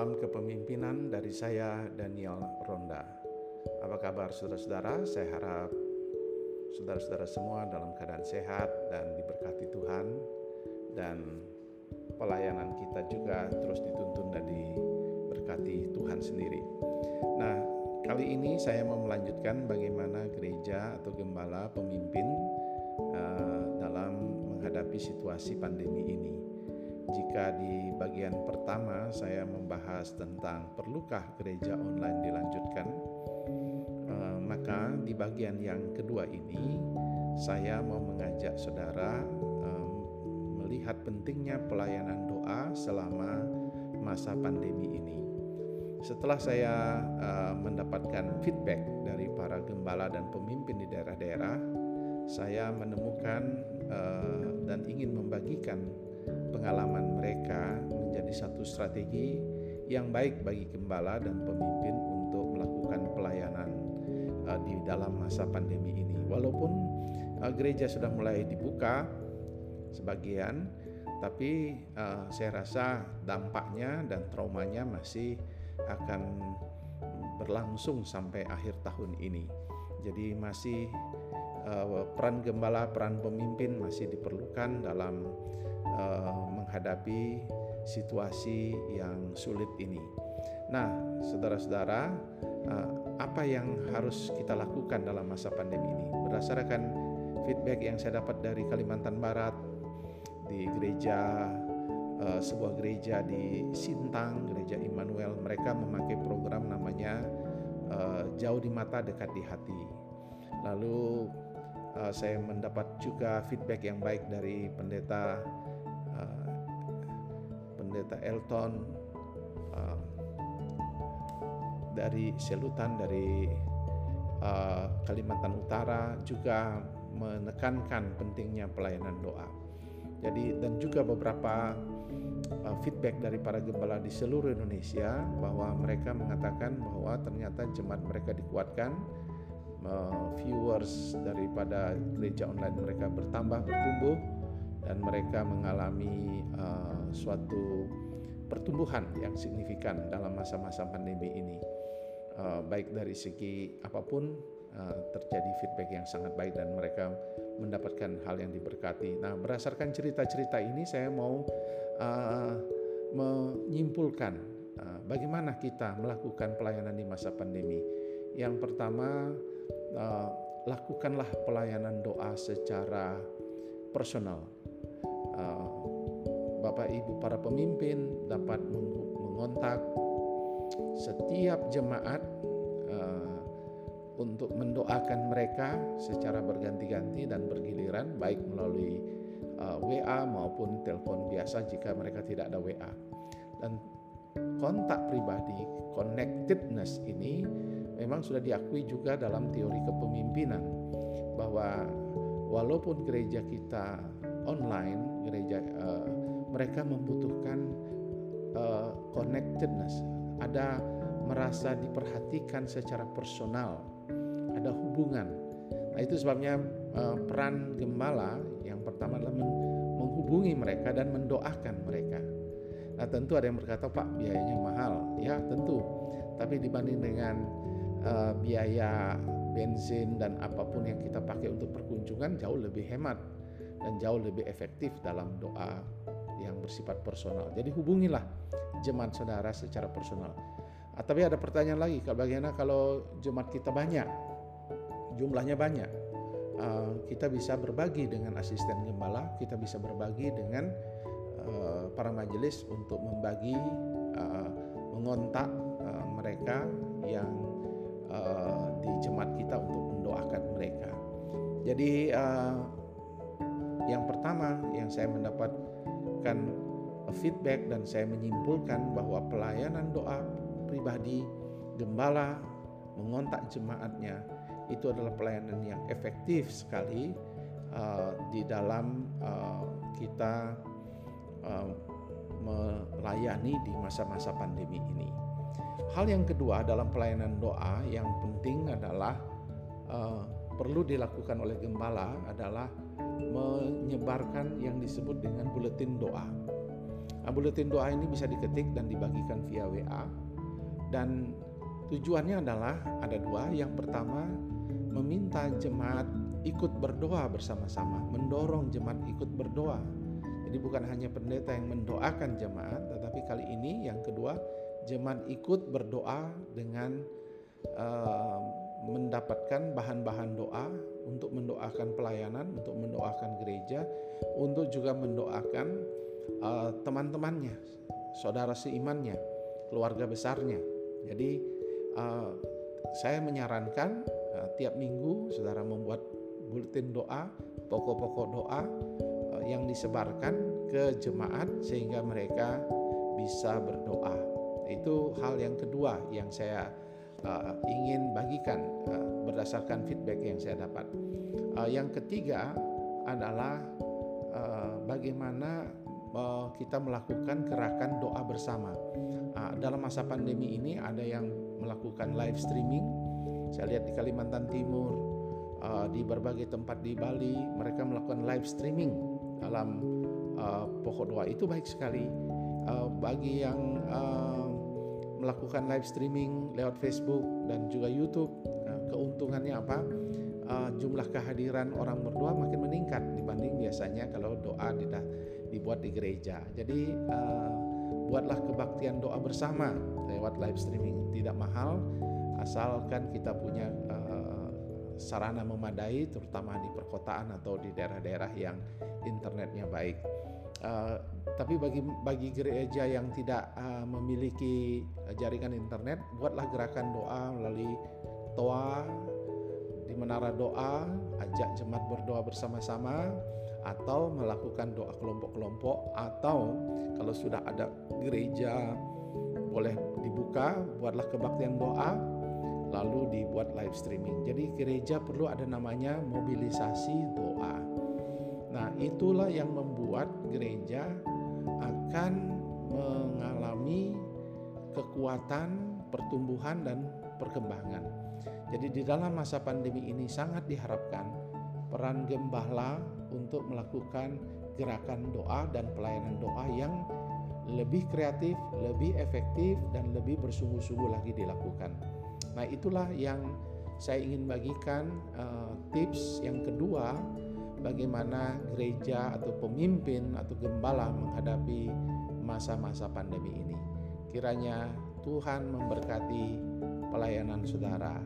salam kepemimpinan dari saya Daniel Ronda. Apa kabar saudara-saudara? Saya harap saudara-saudara semua dalam keadaan sehat dan diberkati Tuhan dan pelayanan kita juga terus dituntun dan diberkati Tuhan sendiri. Nah, kali ini saya mau melanjutkan bagaimana gereja atau gembala pemimpin uh, dalam menghadapi situasi pandemi ini. Jika di bagian pertama saya membahas tentang perlukah gereja online dilanjutkan, eh, maka di bagian yang kedua ini saya mau mengajak saudara eh, melihat pentingnya pelayanan doa selama masa pandemi ini. Setelah saya eh, mendapatkan feedback dari para gembala dan pemimpin di daerah-daerah, saya menemukan dan ingin membagikan pengalaman mereka menjadi satu strategi yang baik bagi gembala dan pemimpin untuk melakukan pelayanan uh, di dalam masa pandemi ini. Walaupun uh, gereja sudah mulai dibuka sebagian, tapi uh, saya rasa dampaknya dan traumanya masih akan berlangsung sampai akhir tahun ini. Jadi masih peran gembala, peran pemimpin masih diperlukan dalam uh, menghadapi situasi yang sulit ini. Nah, saudara-saudara, uh, apa yang harus kita lakukan dalam masa pandemi ini? Berdasarkan feedback yang saya dapat dari Kalimantan Barat di gereja sebuah gereja di Sintang, gereja Immanuel, mereka memakai program namanya uh, jauh di mata dekat di hati. Lalu uh, saya mendapat juga feedback yang baik dari pendeta pendeta Elton uh, dari Selutan dari uh, Kalimantan Utara juga menekankan pentingnya pelayanan doa. Jadi dan juga beberapa uh, feedback dari para gembala di seluruh Indonesia bahwa mereka mengatakan bahwa ternyata jemaat mereka dikuatkan, uh, viewers daripada gereja online mereka bertambah bertumbuh dan mereka mengalami uh, suatu pertumbuhan yang signifikan dalam masa-masa pandemi ini. Uh, baik dari segi apa pun uh, terjadi feedback yang sangat baik dan mereka mendapatkan hal yang diberkati. Nah, berdasarkan cerita-cerita ini saya mau uh, menyimpulkan uh, bagaimana kita melakukan pelayanan di masa pandemi. Yang pertama, uh, lakukanlah pelayanan doa secara personal Eh, Bapak Ibu para pemimpin dapat mengontak setiap jemaat uh, untuk mendoakan mereka secara berganti-ganti dan bergiliran baik melalui eh, WA maupun telepon biasa jika mereka tidak ada WA. Dan kontak pribadi, connectedness ini memang sudah diakui juga dalam teori kepemimpinan bahwa walaupun gereja kita online gereja uh, mereka membutuhkan uh, connectedness ada merasa diperhatikan secara personal ada hubungan. Nah itu sebabnya uh, peran gembala yang pertama adalah menghubungi mereka dan mendoakan mereka. Nah tentu ada yang berkata pak biayanya mahal. Ya tentu. Tapi dibanding dengan uh, biaya bensin dan apa pun yang kita pakai untuk perkunjungan jauh lebih hemat dan jauh lebih efektif dalam doa yang bersifat personal. Jadi hubungilah jemaat saudara secara personal. Ah, tapi ada pertanyaan lagi, bagaimana kalau jemaat kita banyak, jumlahnya banyak, uh, kita bisa berbagi dengan asisten gembala, kita bisa berbagi dengan uh, para majelis untuk membagi, uh, mengontak uh, mereka yang uh, di jemaat kita untuk mendoakan mereka. Jadi uh, yang pertama yang saya mendapatkan feedback dan saya menyimpulkan bahwa pelayanan doa pribadi gembala mengontak jemaatnya itu adalah pelayanan yang efektif sekali uh, di dalam uh, kita uh, melayani di masa-masa pandemi ini. Hal yang kedua dalam pelayanan doa yang penting adalah uh, perlu dilakukan oleh gembala adalah menyebarkan yang disebut dengan buletin doa. Nah, buletin doa ini bisa diketik dan dibagikan via WA dan tujuannya adalah ada dua. Yang pertama meminta jemaat ikut berdoa bersama-sama, mendorong jemaat ikut berdoa. Jadi bukan hanya pendeta yang mendoakan jemaat, tetapi kali ini yang kedua jemaat ikut berdoa dengan uh, mendapatkan bahan-bahan doa untuk mendoakan pelayanan, untuk mendoakan gereja, untuk juga mendoakan uh, teman-temannya, saudara seimannya, keluarga besarnya. Jadi uh, saya menyarankan uh, tiap minggu saudara membuat bulletin doa, pokok-pokok doa uh, yang disebarkan ke jemaat sehingga mereka bisa berdoa. Itu hal yang kedua yang saya uh, ingin bagikan uh, berdasarkan feedback yang saya dapat. Uh, yang ketiga adalah uh, bagaimana uh, kita melakukan gerakan doa bersama. Uh, dalam masa pandemi ini ada yang melakukan live streaming. Saya lihat di Kalimantan Timur, uh, di berbagai tempat di Bali, mereka melakukan live streaming dalam uh, pokok doa itu baik sekali. Uh, bagi yang uh, melakukan live streaming lewat Facebook dan juga YouTube. Nah, keuntungannya apa? Uh, jumlah kehadiran orang berdoa makin meningkat dibanding biasanya kalau doa dibuat di gereja. Jadi uh, buatlah kebaktian doa bersama lewat live streaming. Tidak mahal, asalkan kita punya uh, sarana memadai, terutama di perkotaan atau di daerah-daerah yang internetnya baik. Uh, tapi bagi bagi gereja yang tidak uh, memiliki jaringan internet, buatlah gerakan doa melalui toa di menara doa, ajak jemaat berdoa bersama-sama atau melakukan doa kelompok-kelompok atau kalau sudah ada gereja boleh dibuka, buatlah kebaktian doa lalu dibuat live streaming. Jadi gereja perlu ada namanya mobilisasi doa. Nah, itulah yang membuat gereja akan mengalami kekuatan, pertumbuhan dan perkembangan. Jadi di dalam masa pandemi ini sangat diharapkan peran gembala untuk melakukan gerakan doa dan pelayanan doa yang lebih kreatif, lebih efektif dan lebih bersungguh-sungguh lagi dilakukan. Nah, itulah yang saya ingin bagikan uh, tips yang kedua bagaimana gereja atau pemimpin atau gembala menghadapi masa-masa pandemi ini. Kiranya Tuhan memberkati pelayanan saudara.